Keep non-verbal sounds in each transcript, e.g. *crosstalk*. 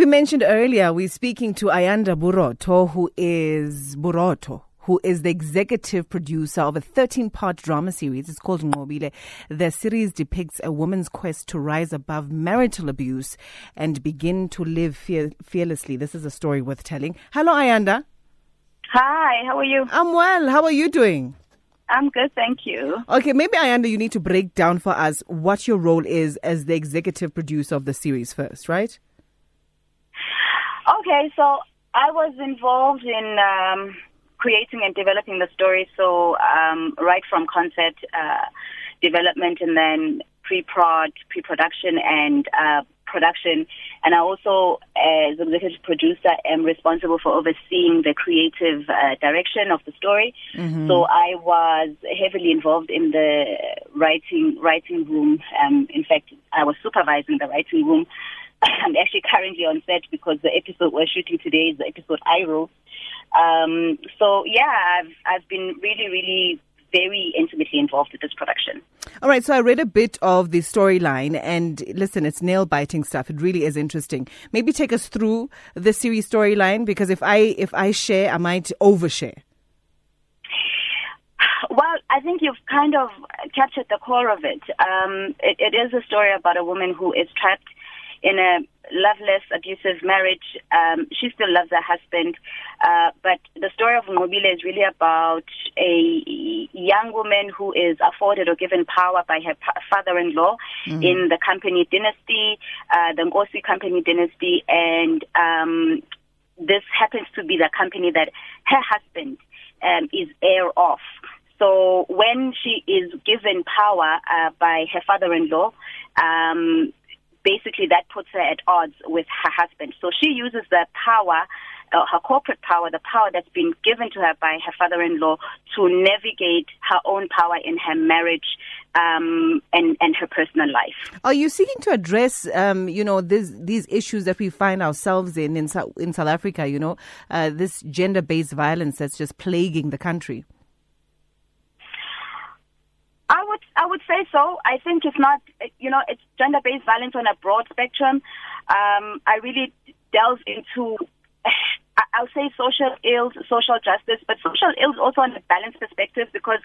we mentioned earlier, we're speaking to Ayanda Borotho, who is Borotho, who is the executive producer of a 13 part drama series. It's called Nqobile. The series depicts a woman's quest to rise above marital abuse and begin to live fear- fearlessly. This is a story worth telling. Hello, Ayanda. Hi, how are you? I'm well. How are you doing? I'm good, thank you. Okay, maybe Ayanda, you need to break down for us what your role is as the executive producer of the series first, right? Okay, so I was involved in um, creating and developing the story, so um, right from concept uh, development and then pre-prod, pre-production and uh, production. And I also, as executive producer, am responsible for overseeing the creative uh, direction of the story. Mm-hmm. So I was heavily involved in the writing writing room. Um, in fact, I was supervising the writing room. *laughs* I'm actually currently on set because the episode we're shooting today is the episode I wrote. Um, so yeah, I've I've been really really very intimately involved with this production. All right, so I read a bit of the storyline, and listen, it's nail biting stuff. It really is interesting. Maybe take us through the series storyline because if I if I share, I might overshare. Well, I think you've kind of captured the core of it. Um, it. It is a story about a woman who is trapped in a loveless, abusive marriage. Um, she still loves her husband, uh, but the story of Nqobile is really about a young woman who is afforded or given power by her father-in-law mm-hmm. in the Company dynasty, uh, the Nkosi Company dynasty, and um, this happens to be the company that her husband um, is heir of. So when she is given power uh, by her father-in-law, um, basically that puts her at odds with her husband. So she uses the power, uh, her corporate power, the power that's been given to her by her father-in-law to navigate her own power in her marriage um, and and her personal life. Are you seeking to address, um, you know, this, these issues that we find ourselves in in, in South Africa? You know, uh, this gender-based violence that's just plaguing the country. I would I would say so. I think it's not you know it's gender based violence on a broad spectrum. Um, I really delve into I'll say social ills, social justice, but social ills also on a balanced perspective because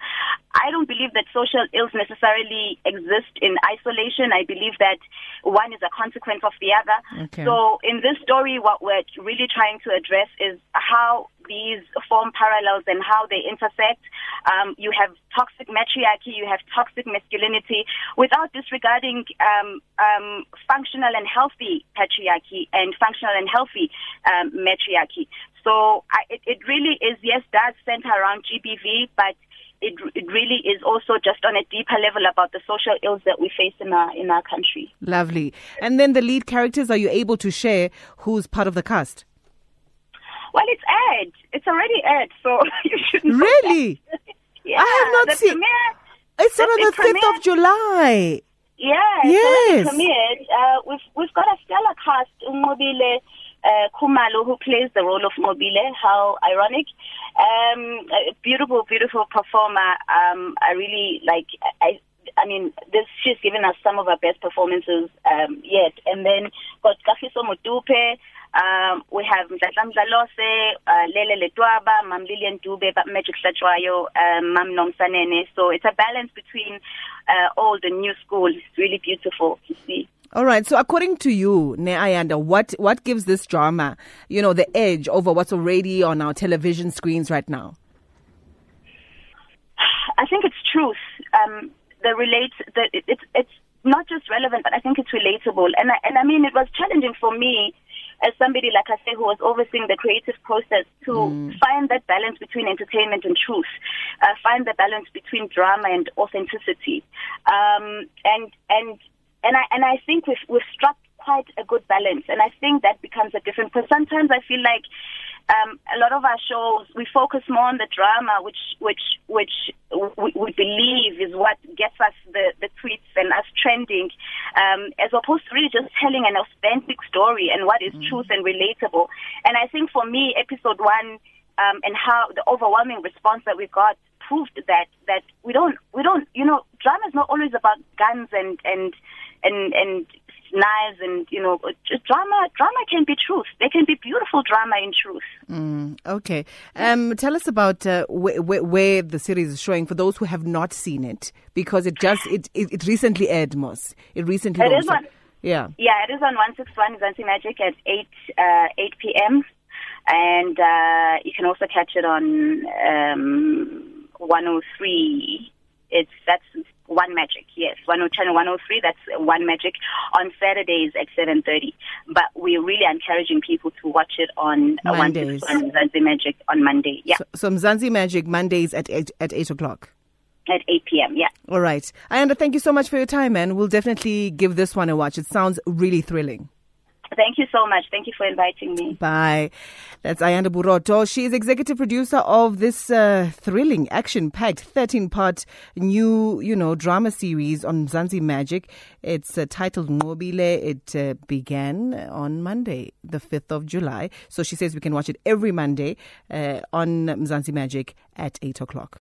I don't believe that social ills necessarily exist in isolation. I believe that one is a consequence of the other. Okay. So in this story, what we're really trying to address is how these form parallels and how they intersect. Um, you have toxic matriarchy, you have toxic masculinity, without disregarding um, um, functional and healthy patriarchy and functional and healthy um, matriarchy. So I, it, it really is, yes, does center around GBV, but it, it really is also just on a deeper level about the social ills that we face in our in our country. Lovely. And then the lead characters, are you able to share who's part of the cast? Well, it's aired. It's already aired, so *laughs* you shouldn't. Really? *laughs* yeah. I have not seen. Premiere, it's on the fifth of July. Yeah. Yes. premiered. Uh, we've we've got a stellar cast. Nqobile uh, Khumalo, who plays the role of Nqobile. How ironic. Um, a beautiful, beautiful performer. Um, I really like. I. I mean, this she's given us some of her best performances um, yet. And then got Kagiso Modupe, um, we have Mdladla Mdlalose, uh, Lele Ledwaba, Mam Dube, Magic Hlatshwayo, um, Mam Nomsanene. So it's a balance between uh, all the new school. It's really beautiful to see. All right. So, according to you, Neayanda, what what gives this drama, you know, the edge over what's already on our television screens right now? I think it's truth. Um, the relate that it, it's it's not just relevant, but I think it's relatable. And I, and I mean, it was challenging for me as somebody, like I say, who was overseeing the creative process to mm. find that balance between entertainment and truth, uh, find the balance between drama and authenticity. Um, and, and, and I, and I think we've, we've struck quite a good balance. And I think that becomes a different, because sometimes I feel like um, a lot of our shows we focus more on the drama, which which which we, we believe is what gets us the, the tweets and us trending, um, as opposed to really just telling an authentic story and what is mm. truth and relatable. And I think for me, episode one um, and how the overwhelming response that we got proved that that we don't we don't you know drama is not always about guns and and and and knives and you know drama drama can be truth. There can be beautiful drama in truth. Mm, okay. Um, tell us about uh, wh- wh- where the series is showing for those who have not seen it because it just it it, it recently aired Moss it recently it is on, yeah. Yeah it is on 161 Mzansi Magic at 8 uh, 8 p.m and uh, you can also catch it on um, 103 it's that's one magic, yes. One channel one oh three, that's one magic on Saturdays at seven thirty. But we're really encouraging people to watch it on uh, Mondays. one Mzansi Magic on Monday. Yeah. So, so Mzansi Magic Mondays at eight at eight o'clock. At 8 p.m., yeah. All right. Ayanda, thank you so much for your time, man. We'll definitely give this one a watch. It sounds really thrilling. Thank you so much. Thank you for inviting me. Bye. That's Ayanda Borotho. She is executive producer of this uh, thrilling, action-packed 13-part new, you know, drama series on Mzansi Magic. It's uh, titled Nqobile. It uh, began on Monday, the 5th of July. So she says we can watch it every Monday uh, on Mzansi Magic at 8 o'clock.